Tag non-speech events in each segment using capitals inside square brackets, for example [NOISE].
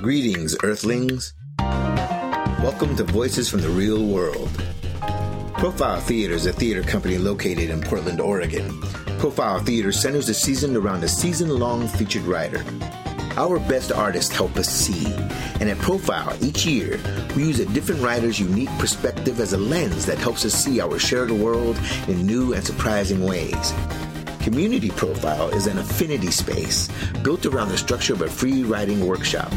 Greetings, Earthlings. Welcome to Voices from the Real World. Profile Theater is a theater company located in Portland, Oregon. Profile Theater centers the season around a season long featured writer. Our best artists help us see, and at Profile, each year, we use a different writer's unique perspective as a lens that helps us see our shared world in new and surprising ways. Community Profile is an affinity space built around the structure of a free writing workshop.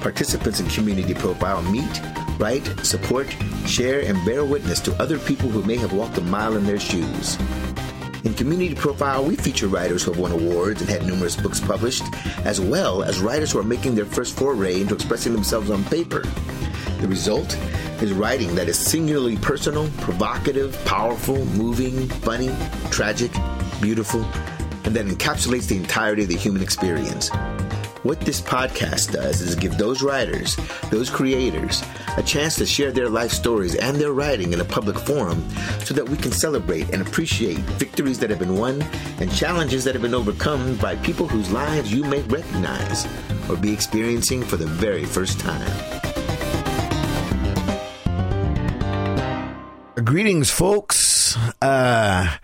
Participants in Community Profile meet, write, support, share, and bear witness to other people who may have walked a mile in their shoes. In Community Profile, we feature writers who have won awards and had numerous books published, as well as writers who are making their first foray into expressing themselves on paper. The result is writing that is singularly personal, provocative, powerful, moving, funny, tragic, beautiful, and that encapsulates the entirety of the human experience. What this podcast does is give those writers, those creators, a chance to share their life stories and their writing in a public forum so that we can celebrate and appreciate victories that have been won and challenges that have been overcome by people whose lives you may recognize or be experiencing for the very first time. Greetings, folks. Uh,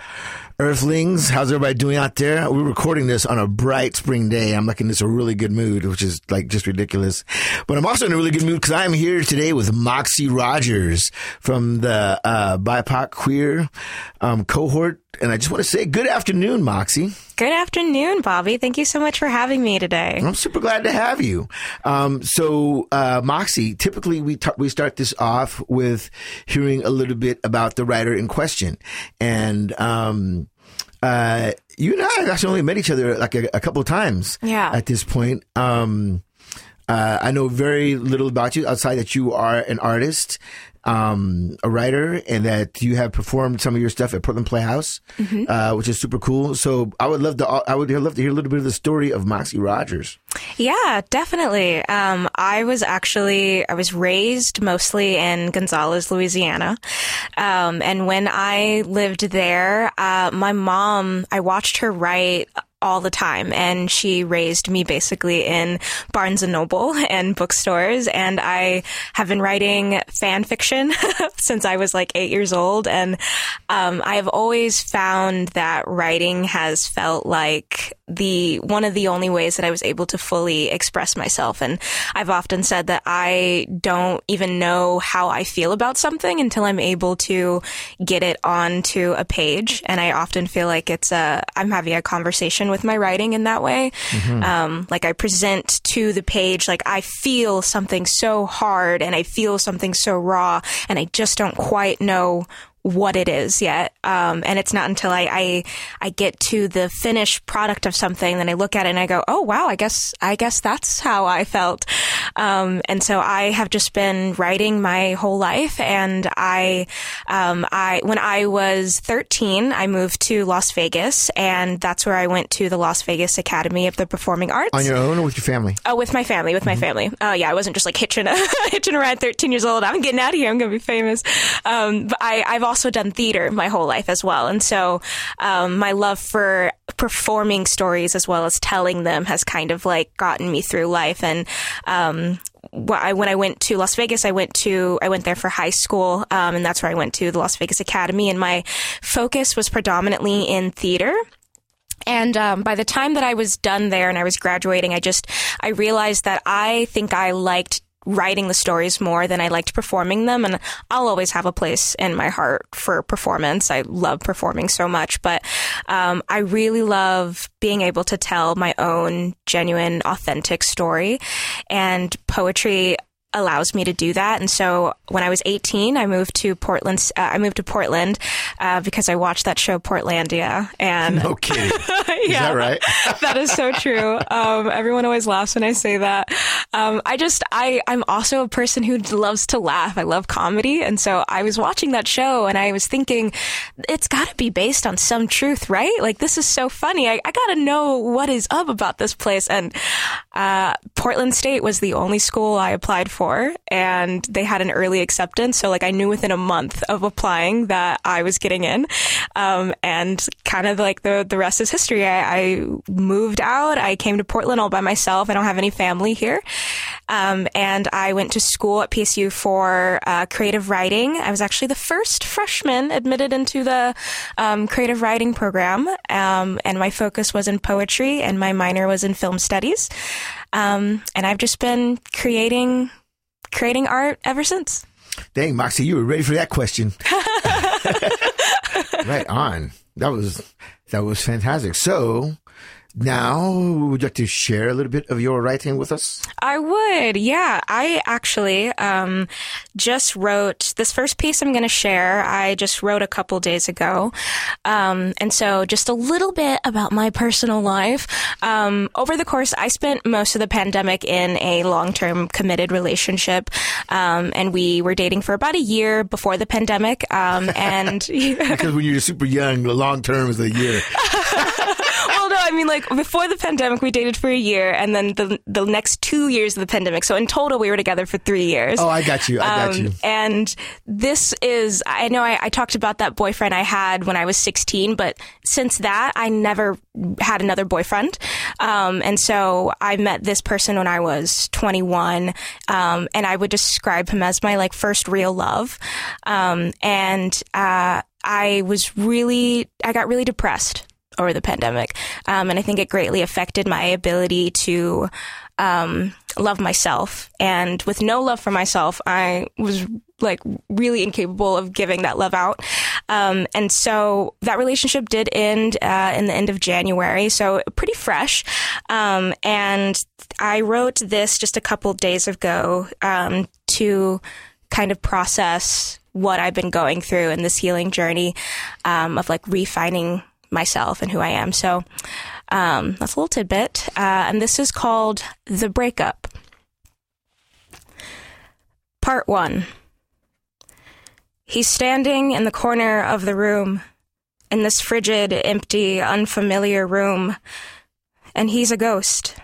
Earthlings, how's everybody doing out there? We're recording this on a bright spring day. I'm like in this a really good mood, which is like just ridiculous. But I'm also in a really good mood because I'm here today with Moxxy Rogers from the uh, BIPOC queer um, cohort. And I just want to say good afternoon, Moxxy. Good afternoon, Bobby. Thank you so much for having me today. I'm super glad to have you. Um, so, uh, Moxxy, typically we t- we start this off with hearing a little bit about the writer in question, and um, uh, you and I have actually only met each other like a, a couple of times. Yeah. At this point, um, uh, I know very little about you outside that you are an artist um, a writer and that you have performed some of your stuff at Portland Playhouse, mm-hmm. uh, which is super cool. So I would love to, I would love to hear a little bit of the story of Moxxy Rogers. Yeah, definitely. Um, I was actually, I was raised mostly in Gonzales, Louisiana. Um, and when I lived there, uh, my mom, I watched her write all the time. And she raised me basically in Barnes and Noble [LAUGHS] and bookstores. And I have been writing fan fiction [LAUGHS] since I was like eight years old. And um, I have always found that writing has felt like the one of the only ways that I was able to fully express myself. And I've often said that I don't even know how I feel about something until I'm able to get it onto a page. And I often feel like it's a I'm having a conversation with my writing in that way. Mm-hmm. Um, like I present to the page, like I feel something so hard and I feel something so raw, and I just don't quite know what it is yet. Um, and it's not until I, I, I get to the finished product of something, that I look at it and I go, oh wow, I guess I guess that's how I felt. Um, and so I have just been writing my whole life. And I um, I when I was 13, I moved to Las Vegas, and that's where I went to the Las Vegas Academy of the Performing Arts. On your own or with your family? Oh, with my family. With mm-hmm. my family. Oh yeah, I wasn't just like hitching a [LAUGHS] hitching a ride. 13 years old. I'm getting out of here. I'm gonna be famous. Um, but I, I've also also done theater my whole life as well. And so um, my love for performing stories as well as telling them has kind of like gotten me through life. And um, when I went to Las Vegas, I went to I went there for high school, um, and that's where I went to the Las Vegas Academy. And my focus was predominantly in theater. And um, by the time that I was done there and I was graduating, I just I realized that I think I liked writing the stories more than I liked performing them. And I'll always have a place in my heart for performance. I love performing so much, but um, I really love being able to tell my own genuine, authentic story. And poetry allows me to do that. And so when I was 18, I moved to Portland. Uh, I moved to Portland uh, because I watched that show Portlandia. And no kidding, [LAUGHS] yeah, is that right? [LAUGHS] that is so true. Um, everyone always laughs when I say that. Um, I just I I'm also a person who loves to laugh. I love comedy, and so I was watching that show and I was thinking, it's got to be based on some truth, right? Like this is so funny. I, I got to know what is up about this place. And uh, Portland State was the only school I applied for and they had an early acceptance. So like I knew within a month of applying that I was getting in. Um, and kind of like the, the rest is history. I, I moved out. I came to Portland all by myself. I don't have any family here. Um, and I went to school at PSU for uh, creative writing. I was actually the first freshman admitted into the um, creative writing program. Um, and my focus was in poetry, and my minor was in film studies. Um, and I've just been creating creating art ever since. Dang, Moxxy, you were ready for that question. [LAUGHS] right on. That was that was fantastic. So, now, would you like to share a little bit of your writing with us? I would, yeah. I actually um, just wrote this first piece I'm going to share. I just wrote a couple days ago. Um, and so, just a little bit about my personal life. Um, over the course, I spent most of the pandemic in a long term committed relationship. Um, and we were dating for about a year before the pandemic. Um, [LAUGHS] and because when you're super young, the long term is a year. [LAUGHS] well, no, I mean, like before the pandemic, we dated for a year, and then the the next two years of the pandemic. So in total, we were together for three years. Oh, I got you. I got um, you. And this is, I know I, I talked about that boyfriend I had when I was 16, but since that, I never had another boyfriend. Um, and so I met this person when I was 21, um, and I would describe him as my like first real love. Um, and uh, I was really, I got really depressed over the pandemic. Um, and I think it greatly affected my ability to um, love myself. And with no love for myself, I was like really incapable of giving that love out. Um, and so that relationship did end uh, in the end of January, so pretty fresh. Um, and I wrote this just a couple days ago um, to kind of process what I've been going through in this healing journey um, of like refining myself and who I am. So um, that's a little tidbit. Uh, and this is called The Breakup. Part one. He's standing in the corner of the room, in this frigid, empty, unfamiliar room, and he's a ghost.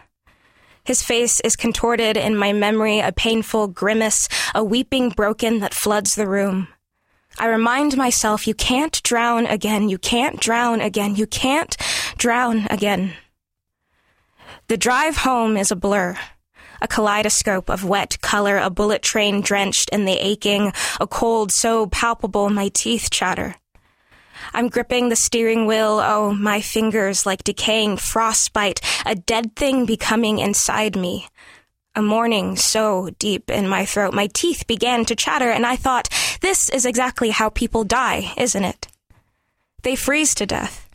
His face is contorted in my memory, a painful grimace, a weeping broken that floods the room. I remind myself you can't drown again, you can't drown again, you can't drown again. The drive home is a blur. A kaleidoscope of wet color, a bullet train drenched in the aching, a cold so palpable my teeth chatter. I'm gripping the steering wheel, oh, my fingers like decaying frostbite, a dead thing becoming inside me. A mourning so deep in my throat, my teeth began to chatter, and I thought, this is exactly how people die, isn't it? They freeze to death.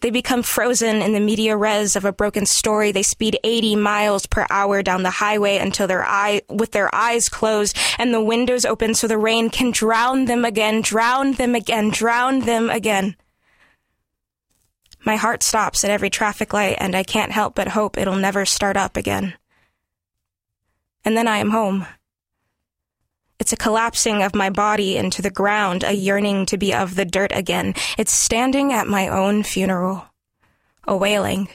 They become frozen in the media res of a broken story. They speed 80 miles per hour down the highway until their eye, with their eyes closed and the windows open so the rain can drown them again, drown them again, drown them again. My heart stops at every traffic light and I can't help but hope it'll never start up again and then I am home. It's a collapsing of my body into the ground, a yearning to be of the dirt again. It's standing at my own funeral. A wailing.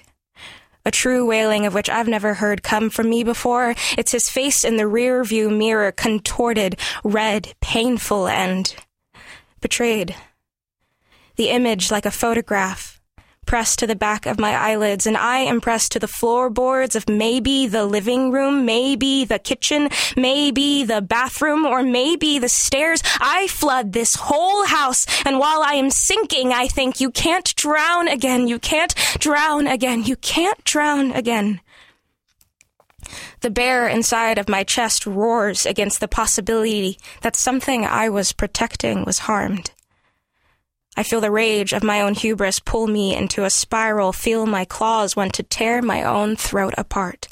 A true wailing of which I've never heard come from me before. It's his face in the rear view mirror, contorted, red, painful, and betrayed. The image like a photograph pressed to the back of my eyelids, and I am pressed to the floorboards of maybe the living room, maybe the kitchen, maybe the bathroom, or maybe the stairs. I flood this whole house, and while I am sinking, I think, you can't drown again, you can't drown again, you can't drown again. The bear inside of my chest roars against the possibility that something I was protecting was harmed. I feel the rage of my own hubris pull me into a spiral, feel my claws want to tear my own throat apart.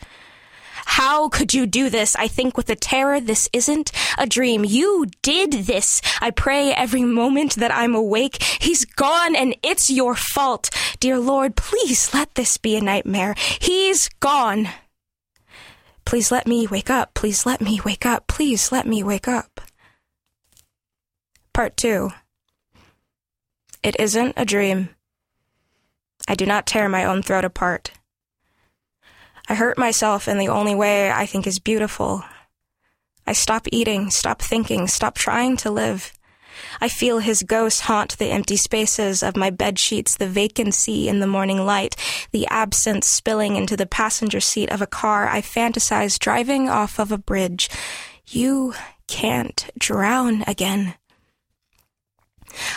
How could you do this? I think with the terror, this isn't a dream. You did this. I pray every moment that I'm awake. He's gone and it's your fault. Dear Lord, please let this be a nightmare. He's gone. Please let me wake up. Please let me wake up. Please let me wake up. Part It isn't a dream. I do not tear my own throat apart. I hurt myself in the only way I think is beautiful. I stop eating, stop thinking, stop trying to live. I feel his ghost haunt the empty spaces of my bed sheets, the vacancy in the morning light, the absence spilling into the passenger seat of a car I fantasize driving off of a bridge. You can't drown again.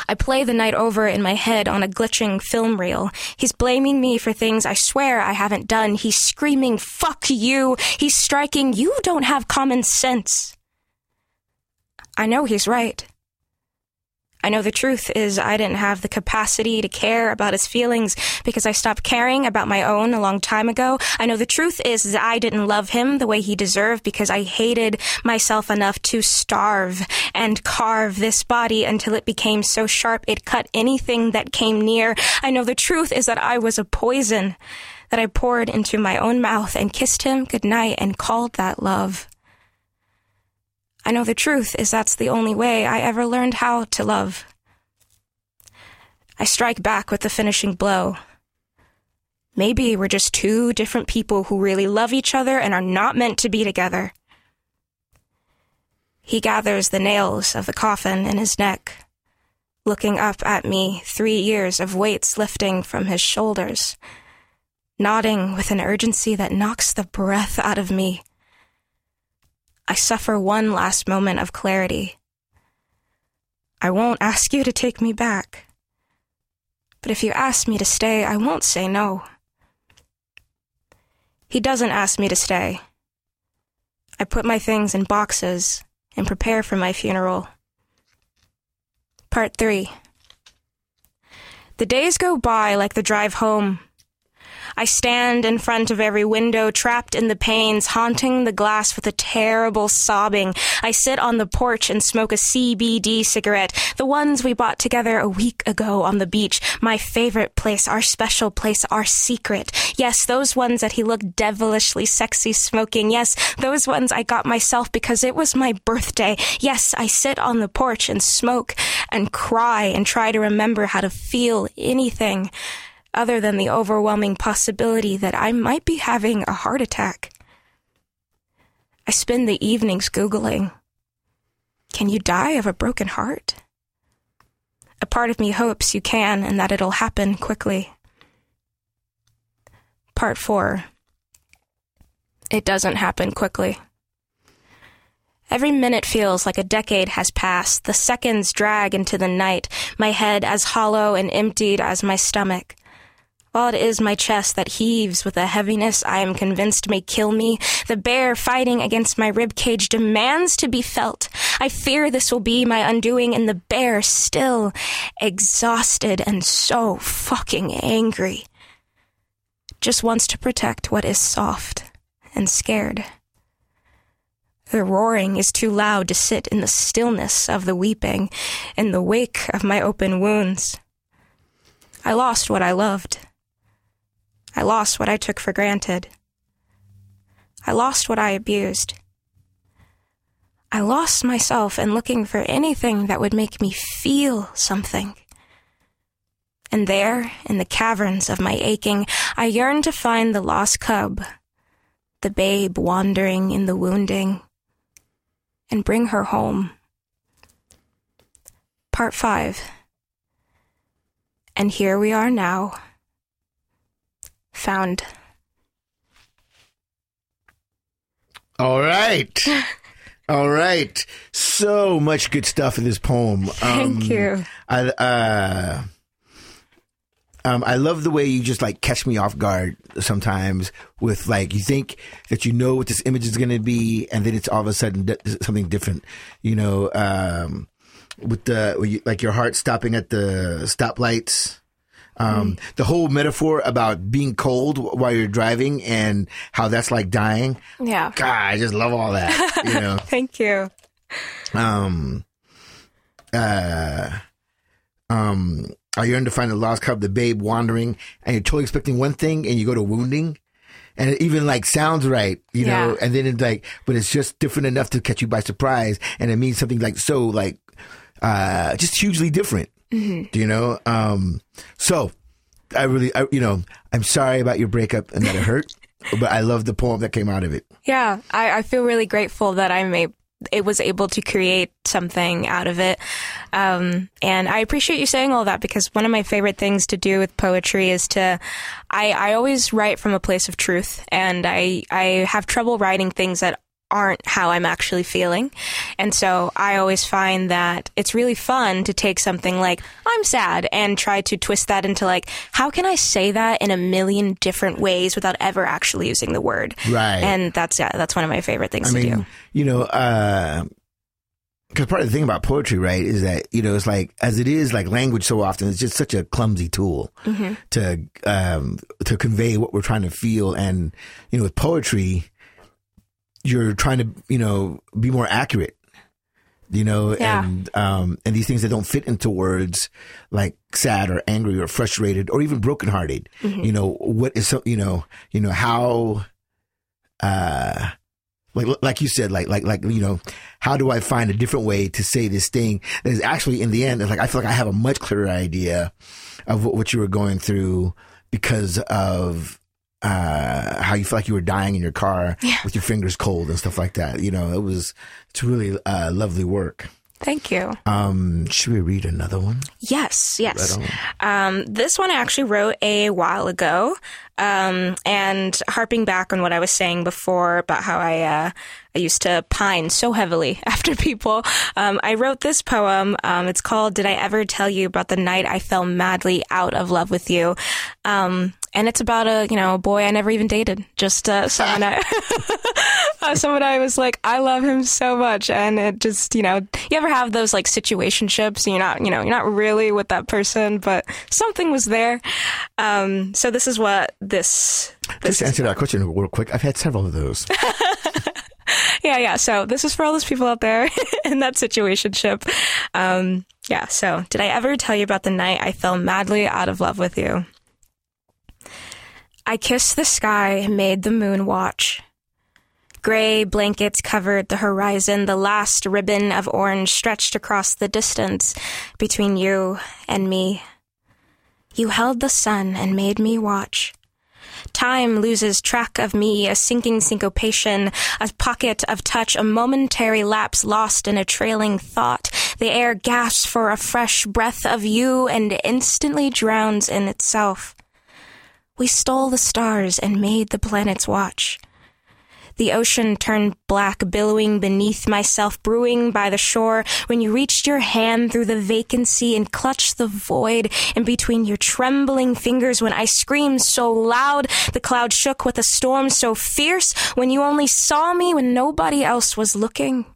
I play the night over in my head on a glitching film reel. He's blaming me for things I swear I haven't done. He's screaming, fuck you. He's striking, you don't have common sense. I know he's right. I know the truth is I didn't have the capacity to care about his feelings because I stopped caring about my own a long time ago. I know the truth is that I didn't love him the way he deserved because I hated myself enough to starve and carve this body until it became so sharp it cut anything that came near. I know the truth is that I was a poison that I poured into my own mouth and kissed him goodnight and called that love. I know the truth is that's the only way I ever learned how to love. I strike back with the finishing blow. Maybe we're just two different people who really love each other and are not meant to be together. He gathers the nails of the coffin in his neck, looking up at me, three years of weights lifting from his shoulders, nodding with an urgency that knocks the breath out of me. I suffer one last moment of clarity. I won't ask you to take me back. But if you ask me to stay, I won't say no. He doesn't ask me to stay. I put my things in boxes and prepare for my funeral. Part 3 The days go by like the drive home. I stand in front of every window, trapped in the panes, haunting the glass with a terrible sobbing. I sit on the porch and smoke a CBD cigarette, the ones we bought together a week ago on the beach. My favorite place, our special place, our secret. Yes, those ones that he looked devilishly sexy smoking. Yes, those ones I got myself because it was my birthday. Yes, I sit on the porch and smoke and cry and try to remember how to feel anything other than the overwhelming possibility that I might be having a heart attack. I spend the evenings Googling Can you die of a broken heart? A part of me hopes you can and that it'll happen quickly. Part 4 It doesn't happen quickly. Every minute feels like a decade has passed. The seconds drag into the night, my head as hollow and emptied as my stomach. While it is my chest that heaves with a heaviness I am convinced may kill me, the bear fighting against my rib cage demands to be felt. I fear this will be my undoing, and the bear, still exhausted and so fucking angry, just wants to protect what is soft and scared. The roaring is too loud to sit in the stillness of the weeping, in the wake of my open wounds. I lost what I loved. I lost what I took for granted. I lost what I abused. I lost myself in looking for anything that would make me feel something. And there, in the caverns of my aching, I yearned to find the lost cub, the babe wandering in the wounding, and bring her home. Part 5 And here we are now found. All right. [LAUGHS] All right. So much good stuff in this poem. Thank um, you. I, uh, um, I love the way you just like catch me off guard sometimes with like you think that you know what this image is going to be, and then it's all of a sudden something different. You know, um, with the like your heart stopping at the stoplights um, mm. The whole metaphor about being cold while you're driving and how that's like dying. Yeah. God, I just love all that. You know. [LAUGHS] Thank you. Um. Uh. Um. I yearn to find the lost cub, the babe wandering, and you're totally expecting one thing, and you go to wounding, and it even like sounds right, you know, and then it's like, but it's just different enough to catch you by surprise, and it means something like so, like, uh, just hugely different. Mm-hmm. You know, um, so I really, I, you know, I'm sorry about your breakup and that it hurt, [LAUGHS] but I love the poem that came out of it. Yeah, I, I feel really grateful that I'm a, it was able to create something out of it. Um, and I appreciate you saying all that because one of my favorite things to do with poetry is to, I, I always write from a place of truth and I, I have trouble writing things that aren't how I'm actually feeling. And so I always find that it's really fun to take something like, I'm sad, and try to twist that into like, how can I say that in a million different ways without ever actually using the word? Right. And that's, yeah, that's one of my favorite things I to mean, do. you know, uh, because part of the thing about poetry, right, is that you know it's like as it is like language so often it's just such a clumsy tool to um, to convey what we're trying to feel, and you know with poetry, you're trying to you know be more accurate, you know, Yeah. and um, and these things that don't fit into words like sad or angry or frustrated or even brokenhearted, you know, what is so you know you know how uh like like you said like like like you know how do i find a different way to say this thing that is actually in the end it's like i feel like i have a much clearer idea of what, what you were going through because of uh how you feel like you were dying in your car with your fingers cold and stuff like that you know it was it's really uh lovely work Thank you. um should we read another one Yes, yes. Right Um, this one I actually wrote a while ago. Um, and harping back on what I was saying before about how I, uh, I used to pine so heavily [LAUGHS] after people. Um, I wrote this poem. Um, it's called "Did I Ever Tell You About the Night I Fell Madly Out of Love with You?" Um, and it's about a you know a boy I never even dated, just uh, [LAUGHS] someone I [LAUGHS] uh, someone I was like I love him so much, and it just you know you ever have those like situationships, and you're not you know you're not really with that person, but something was there. Um, so this is what this this just to answer that question real quick i've had several of those [LAUGHS] yeah, yeah. So this is for all those people out there in that situationship. Um, yeah. So did I ever tell you about the night I fell madly out of love with you? I kissed the sky and made the moon watch. Gray blankets covered the horizon. The last ribbon of orange stretched across the distance between you and me. You held the sun and made me watch. Time loses track of me, a sinking syncopation, a pocket of touch, a momentary lapse lost in a trailing thought. The air gasps for a fresh breath of you and instantly drowns in itself. We stole the stars and made the planets watch. The ocean turned black, billowing beneath myself, brewing by the shore. When you reached your hand through the vacancy and clutched the void in between your trembling fingers, when I screamed so loud, the cloud shook with a storm so fierce. When you only saw me when nobody else was looking.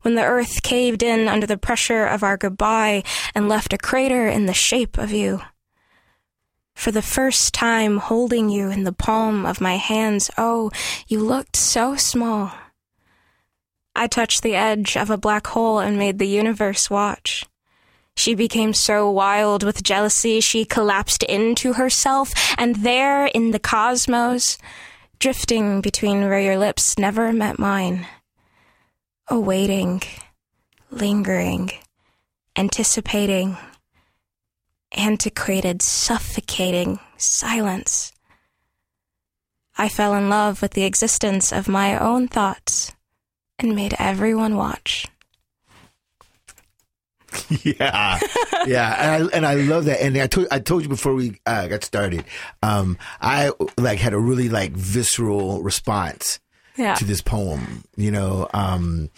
When the earth caved in under the pressure of our goodbye and left a crater in the shape of you for the first time holding you in the palm of my hands. Oh, you looked so small. I touched the edge of a black hole and made the universe watch. She became so wild with jealousy, she collapsed into herself, and there in the cosmos, drifting between where your lips never met mine, awaiting, lingering, anticipating, antiquated, suffocating silence. I fell in love with the existence of my own thoughts and made everyone watch. [LAUGHS] yeah, yeah, and I and I love that. And I told I told you before we uh, got started, um, I like had a really like visceral response Yeah. to this poem, you know, um,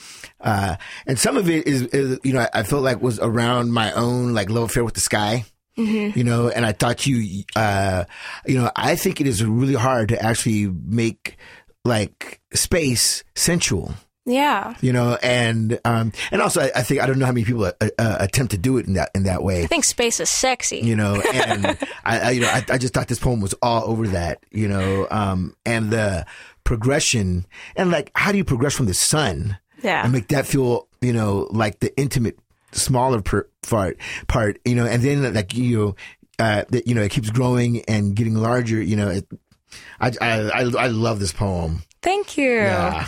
uh, and some of it is, is, you know, I, I felt like was around my own like love affair with the sky. You know, and I thought you, uh, you know, I think it is really hard to actually make like space sensual Yeah. you know, and um, and also I, I think I don't know how many people uh, uh, attempt to do it in that in that way, I think space is sexy. you know, [LAUGHS] and I, I you know I, I just thought this poem was all over that, you know, um, and the progression and like how do you progress from the sun Yeah. and make that feel you know like the intimate smaller per, part part you know, and then like you know uh, that you know it keeps growing and getting larger, you know. It, I, I I I love this poem. Thank you. Yeah.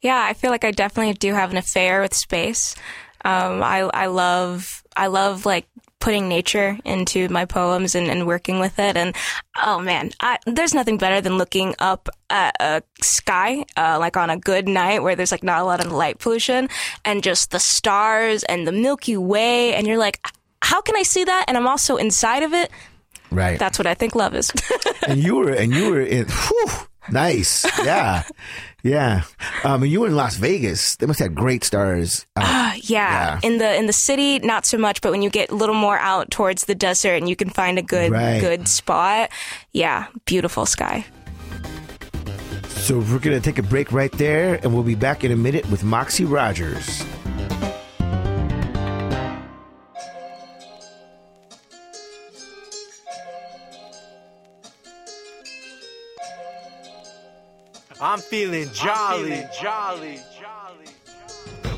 Yeah, I feel like I definitely do have an affair with space. Um, I I love I love like putting nature into my poems and, and working with it. And oh man, I, there's nothing better than looking up at a sky, uh, like on a good night where there's like not a lot of light pollution and just the stars and the Milky Way. And you're like, how can I see that? And I'm also inside of it. Right. That's what I think love is. [LAUGHS] and you were, and you were in, whew, nice. Yeah. [LAUGHS] Yeah. Um, you were in Las Vegas. They must have great stars. Uh, yeah. yeah. In the in the city, not so much, but when you get a little more out towards the desert and you can find a good right. good spot, yeah, beautiful sky. So we're gonna take a break right there, and we'll be back in a minute with Moxxy Rogers. I'm feeling jolly. I'm feeling jolly.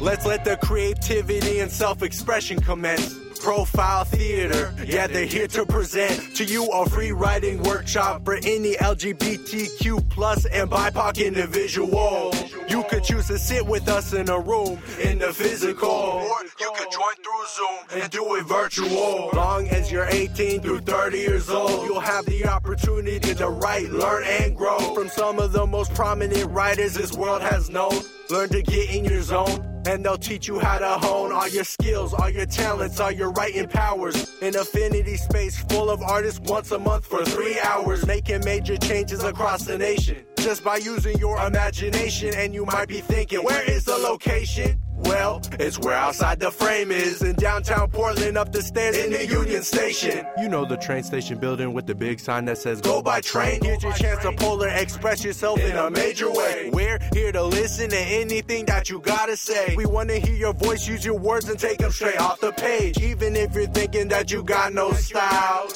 Let's let the creativity and self expression commence. Profile Theater, yeah, they're here to present to you a free writing workshop for any LGBTQ plus and BIPOC individual. You could choose to sit with us in a room in the physical, or you could join through Zoom and do it virtual. Long as you're 18 through 30 years old, you'll have the opportunity to write, learn, and grow from some of the most prominent writers this world has known. Learn to get in your zone and they'll teach you how to hone all your skills, all your talents, all your writing powers. An affinity space full of artists once a month for three hours, making major changes across the nation. Just by using your imagination, and you might be thinking, where is the location? Well, it's where outside the frame is in downtown Portland, up the stairs in the Union Station. You know the train station building with the big sign that says Go by train. Here's your chance to polar express yourself in a major way. We're here to listen to anything that you gotta say. We wanna hear your voice, use your words, and take them straight off the page. Even if you're thinking that you got no style,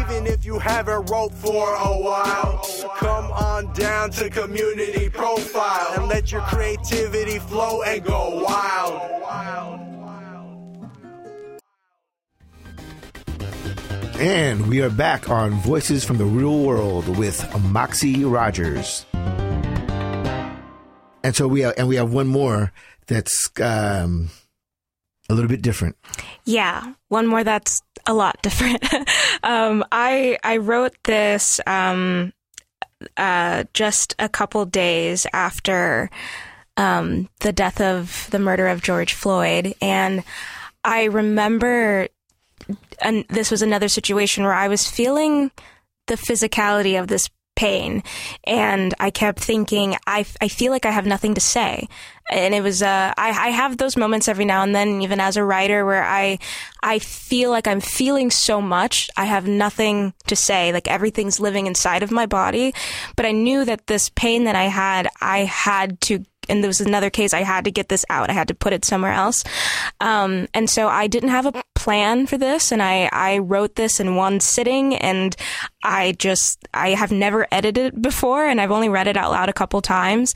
even if you haven't wrote for a while, come on down to community profile and let your creativity flow and go wild. And we are back on Voices from the Real World with Moxxy Rogers. And so we have, and we have one more that's um, a little bit different. Yeah, one more that's a lot different. [LAUGHS] um, I I wrote this um, uh, just a couple days after um, the death of the murder of George Floyd. And I remember, and this was another situation where I was feeling the physicality of this pain. And I kept thinking, I, I feel like I have nothing to say. And it was, uh, I, I have those moments every now and then, even as a writer, where I, I feel like I'm feeling so much. I have nothing to say. Like everything's living inside of my body. But I knew that this pain that I had, I had to and there was another case I had to get this out. I had to put it somewhere else. Um, and so I didn't have a plan for this and I, I wrote this in one sitting and I just, I have never edited it before and I've only read it out loud a couple times.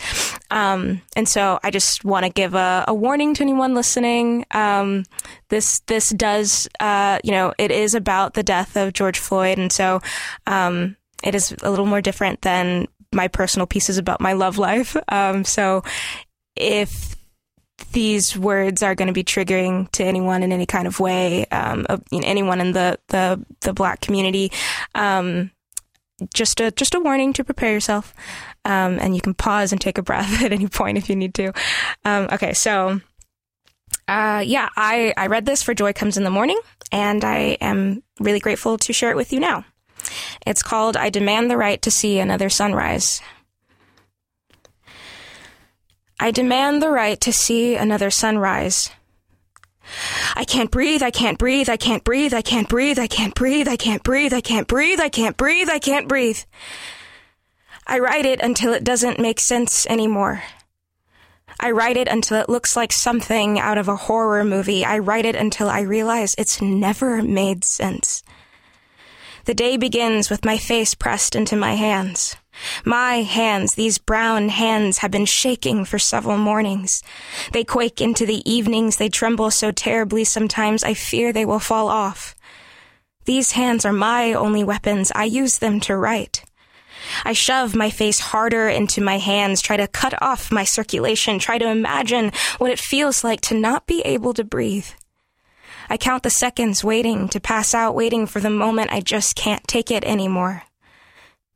Um, and so I just want to give a, a, warning to anyone listening. Um, this, this does, uh, you know, it is about the death of George Floyd. And so, um, it is a little more different than my personal pieces about my love life. Um, so if these words are going to be triggering to anyone in any kind of way, um, you know, anyone in the, the, the black community, um, just a just a warning to prepare yourself, um, and you can pause and take a breath [LAUGHS] at any point if you need to. Um, okay, so uh, yeah, I I read this for Joy Comes in the Morning, and I am really grateful to share it with you now. It's called I Demand the Right to See Another Sunrise. I demand the right to see another sunrise. I can't breathe, I can't breathe, I can't breathe, I can't breathe, I can't breathe, I can't breathe, I can't breathe, I can't breathe, I can't breathe. I write it until it doesn't make sense anymore. I write it until it looks like something out of a horror movie. I write it until I realize it's never made sense. The day begins with my face pressed into my hands. My hands, these brown hands, have been shaking for several mornings. They quake into the evenings, they tremble so terribly sometimes I fear they will fall off. These hands are my only weapons. I use them to write. I shove my face harder into my hands, try to cut off my circulation, try to imagine what it feels like to not be able to breathe. I count the seconds waiting to pass out, waiting for the moment I just can't take it anymore.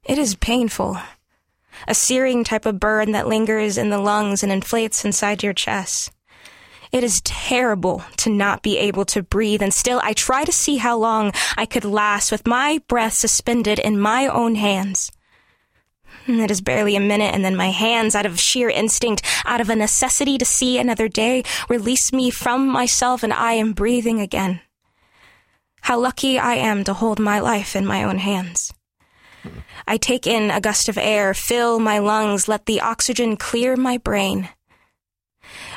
It is painful. A searing type of burn that lingers in the lungs and inflates inside your chest. It is terrible to not be able to breathe, and still I try to see how long I could last with my breath suspended in my own hands. Mm, it is barely a minute, and then my hands, out of sheer instinct, out of a necessity to see another day, release me from myself, and I am breathing again. How lucky I am to hold my life in my own hands. I take in a gust of air, fill my lungs, let the oxygen clear my brain.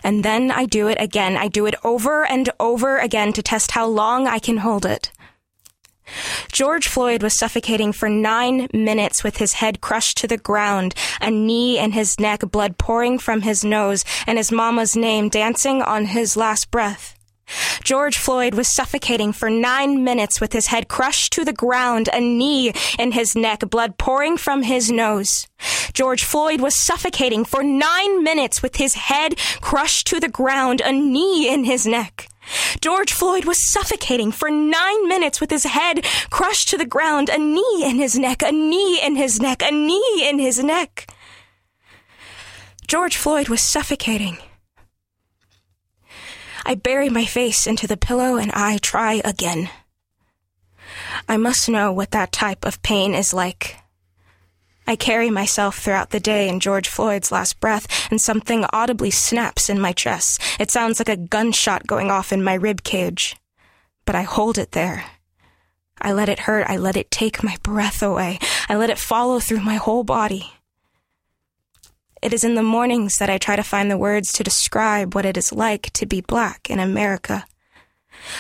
And then I do it again. I do it over and over again to test how long I can hold it. George Floyd was suffocating for nine minutes with his head crushed to the ground, a knee in his neck, blood pouring from his nose, and his mama's name dancing on his last breath. George Floyd was suffocating for nine minutes with his head crushed to the ground, a knee in his neck, blood pouring from his nose. George Floyd was suffocating for nine minutes with his head crushed to the ground, a knee in his neck. George Floyd was suffocating for nine minutes with his head crushed to the ground, a knee in his neck, a knee in his neck, a knee in his neck. George Floyd was suffocating. I bury my face into the pillow and I try again. I must know what that type of pain is like. I carry myself throughout the day in George Floyd's last breath, and something audibly snaps in my chest. It sounds like a gunshot going off in my rib cage. But I hold it there. I let it hurt. I let it take my breath away. I let it follow through my whole body. It is in the mornings that I try to find the words to describe what it is like to be black in America.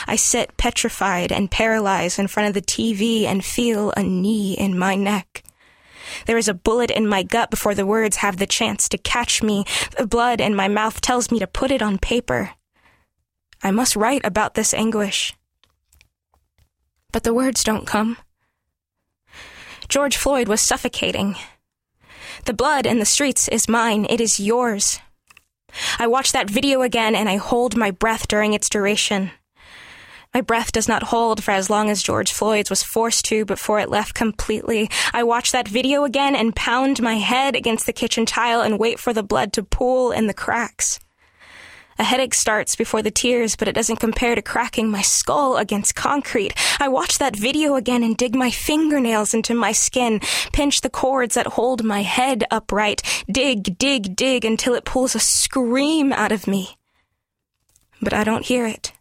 I sit petrified and paralyzed in front of the TV and feel a knee in my neck. There is a bullet in my gut before the words have the chance to catch me. The blood in my mouth tells me to put it on paper. I must write about this anguish. But the words don't come. George Floyd was suffocating. The blood in the streets is mine. It is yours. I watch that video again and I hold my breath during its duration. My breath does not hold for as long as George Floyd's was forced to before it left completely. I watch that video again and pound my head against the kitchen tile and wait for the blood to pool in the cracks. A headache starts before the tears, but it doesn't compare to cracking my skull against concrete. I watch that video again and dig my fingernails into my skin, pinch the cords that hold my head upright, dig, dig, dig until it pulls a scream out of me. But I don't hear it.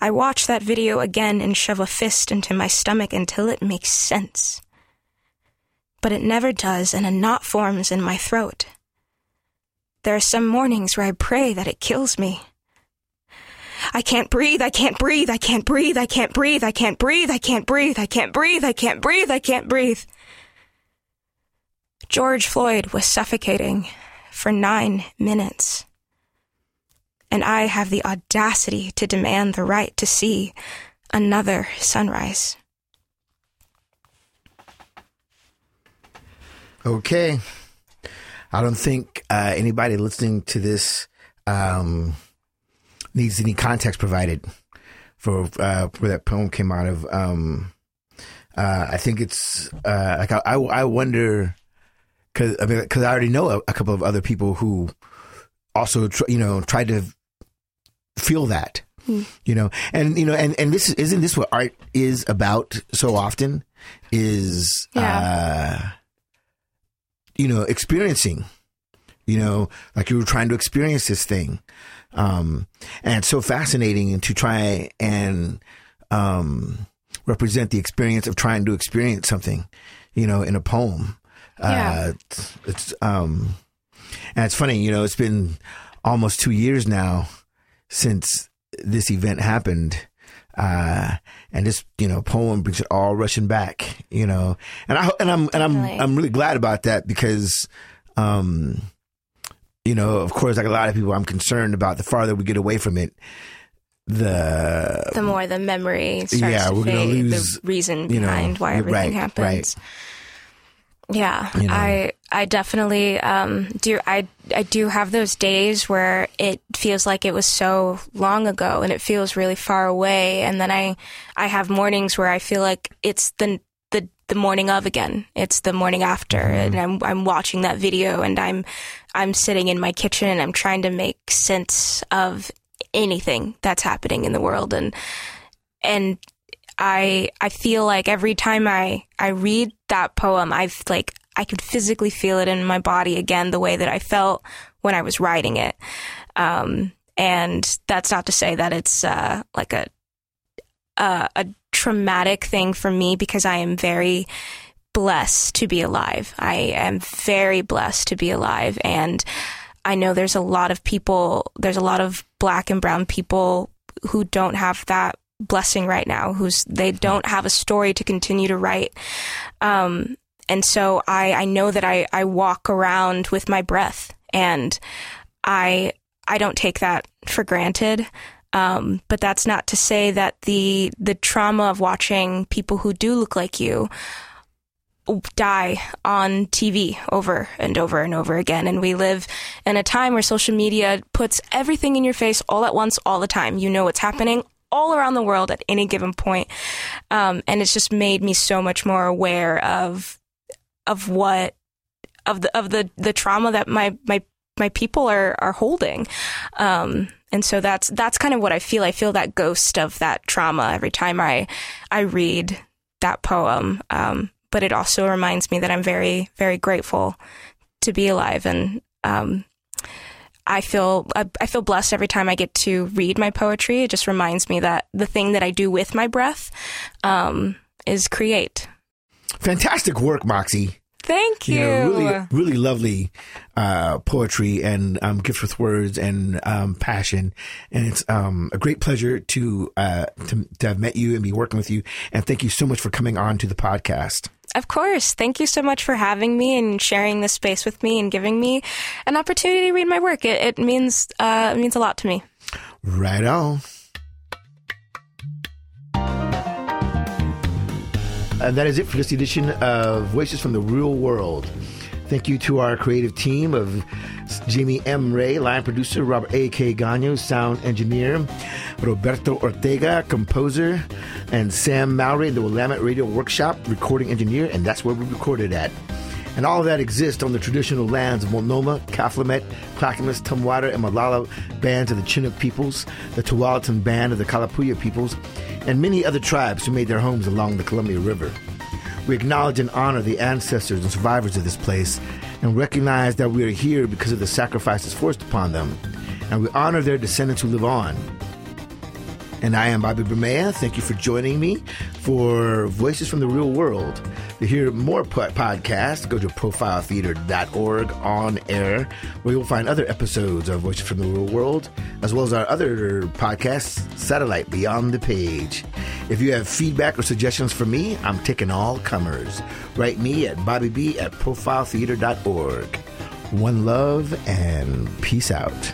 I watch that video again and shove a fist into my stomach until it makes sense. But it never does, and a knot forms in my throat. There are some mornings where I pray that it kills me. I can't breathe, I can't breathe, I can't breathe, I can't breathe, I can't breathe, I can't breathe, I can't breathe, I can't breathe, I can't breathe. George Floyd was suffocating for nine minutes and I have the audacity to demand the right to see another sunrise. Okay. I don't think uh, anybody listening to this um, needs any context provided for uh, where that poem came out of. Um, uh, I think it's uh, like I, I, wonder because I mean because I already know a, a, couple of other people who also tr- you know tried to feel that. Mm. You know, and you know, and and this isn't this what art is about so often is yeah. uh you know, experiencing. You know, like you were trying to experience this thing. Um and it's so fascinating to try and um represent the experience of trying to experience something, you know, in a poem. Yeah. Uh it's, it's um and it's funny, you know, it's been almost 2 years now since this event happened. Uh, and this, you know, poem brings it all rushing back, you know, and I, and I'm, and I'm, really? I'm really glad about that because, um, you know, of course, like a lot of people, I'm concerned about the farther we get away from it, the the more the memory starts yeah, we're fade, lose the reason behind know, why everything right, happens. Right. Yeah, you know. I I definitely um, do. I I do have those days where it feels like it was so long ago, and it feels really far away. And then I I have mornings where I feel like it's the the the morning of again. It's the morning after, mm-hmm. and I'm I'm watching that video, and I'm I'm sitting in my kitchen, and I'm trying to make sense of anything that's happening in the world, and and I I feel like every time I I read that poem, I've like I could physically feel it in my body again, the way that I felt when I was writing it. Um, and that's not to say that it's uh, like a, a a traumatic thing for me because I am very blessed to be alive. I am very blessed to be alive, and I know there's a lot of people. There's a lot of black and brown people who don't have that blessing right now who's they don't have a story to continue to write um, and so I, I know that I, I walk around with my breath and I, I don't take that for granted. Um, but that's not to say that the, the trauma of watching people who do look like you die on TV over and over and over again. And we live in a time where social media puts everything in your face all at once, all the time. You know what's happening all around the world at any given point. Um, and it's just made me so much more aware of of what of the of the the trauma that my my my people are are holding. Um, and so that's that's kind of what I feel. I feel that ghost of that trauma every time I I read that poem. Um, but it also reminds me that I'm very very grateful to be alive, and um, I feel I feel blessed every time I get to read my poetry. It just reminds me that the thing that I do with my breath um, is create. Fantastic work, Moxxy. Thank you. you know, really, really lovely uh, poetry and um, gifts with words and um, passion. And it's um, a great pleasure to, uh, to to have met you and be working with you. And thank you so much for coming on to the podcast. Of course. Thank you so much for having me and sharing this space with me and giving me an opportunity to read my work. It, it means uh, it means a lot to me. Right on. And that is it for this edition of Voices from the Real World. Thank you to our creative team of Jamie M. Ray, line producer, Robert A.K. Gagno, sound engineer, Roberto Ortega, composer, and Sam Mowry, the Willamette Radio Workshop, recording engineer, and that's where we recorded at. And all of that exists on the traditional lands of Multnomah, Kathlamet, Clackamas, Tumwater, and Malala bands of the Chinook peoples, the Tualatin band of the Kalapuya peoples, and many other tribes who made their homes along the Columbia River. We acknowledge and honor the ancestors and survivors of this place and recognize that we are here because of the sacrifices forced upon them, and we honor their descendants who live on. And I am Bobby Bermea. Thank you for joining me for Voices from the Real World. To hear more podcasts, go to profiletheater.org on air, where you'll find other episodes of Voices from the Real World, as well as our other podcasts, Satellite Beyond the Page. If you have feedback or suggestions for me, I'm taking all comers. Write me at bobbyb at profiletheater.org. One love and peace out.